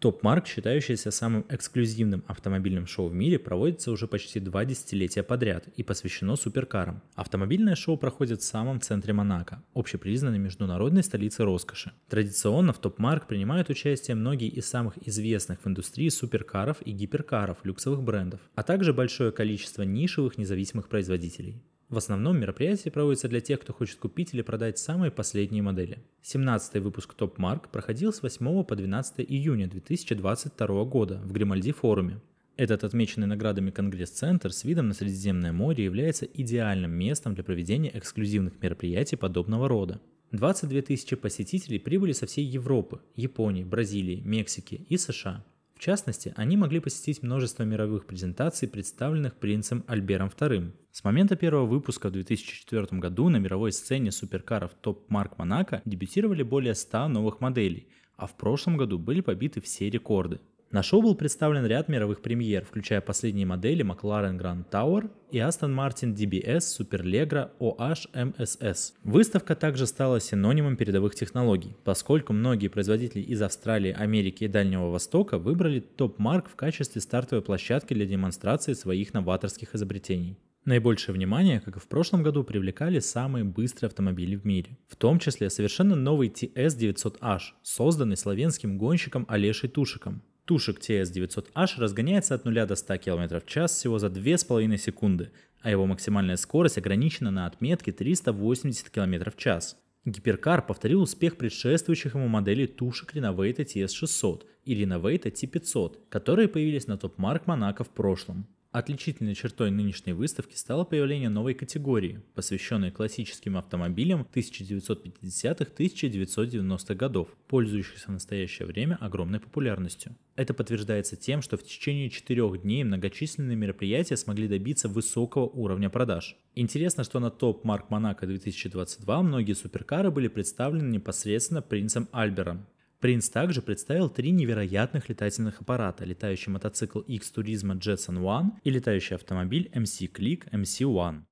Топ Марк, считающийся самым эксклюзивным автомобильным шоу в мире, проводится уже почти два десятилетия подряд и посвящено суперкарам. Автомобильное шоу проходит в самом центре Монако, общепризнанной международной столицы роскоши. Традиционно в Топ Марк принимают участие многие из самых известных в индустрии суперкаров и гиперкаров люксовых брендов, а также большое количество нишевых независимых производителей. В основном мероприятие проводится для тех, кто хочет купить или продать самые последние модели. 17-й выпуск Top Mark проходил с 8 по 12 июня 2022 года в Гримальди форуме. Этот отмеченный наградами Конгресс-центр с видом на Средиземное море является идеальным местом для проведения эксклюзивных мероприятий подобного рода. 22 тысячи посетителей прибыли со всей Европы, Японии, Бразилии, Мексики и США. В частности, они могли посетить множество мировых презентаций, представленных принцем Альбером II. С момента первого выпуска в 2004 году на мировой сцене суперкаров Mark Monaco дебютировали более 100 новых моделей, а в прошлом году были побиты все рекорды. На шоу был представлен ряд мировых премьер, включая последние модели McLaren Grand Tower и Aston Martin DBS Superleggera OH MSS. Выставка также стала синонимом передовых технологий, поскольку многие производители из Австралии, Америки и Дальнего Востока выбрали Mark в качестве стартовой площадки для демонстрации своих новаторских изобретений. Наибольшее внимание, как и в прошлом году, привлекали самые быстрые автомобили в мире, в том числе совершенно новый TS900H, созданный славянским гонщиком Олешей Тушиком. Тушек TS900H разгоняется от 0 до 100 км в час всего за 2,5 секунды, а его максимальная скорость ограничена на отметке 380 км в час. Гиперкар повторил успех предшествующих ему моделей тушек Renovate TS600 и Renovate T500, которые появились на топ-марк Монако в прошлом. Отличительной чертой нынешней выставки стало появление новой категории, посвященной классическим автомобилям 1950-1990-х годов, пользующихся в настоящее время огромной популярностью. Это подтверждается тем, что в течение четырех дней многочисленные мероприятия смогли добиться высокого уровня продаж. Интересно, что на топ Марк Монако 2022 многие суперкары были представлены непосредственно принцем Альбером, Принц также представил три невероятных летательных аппарата, летающий мотоцикл X Turismo Jetson One и летающий автомобиль MC Click MC One.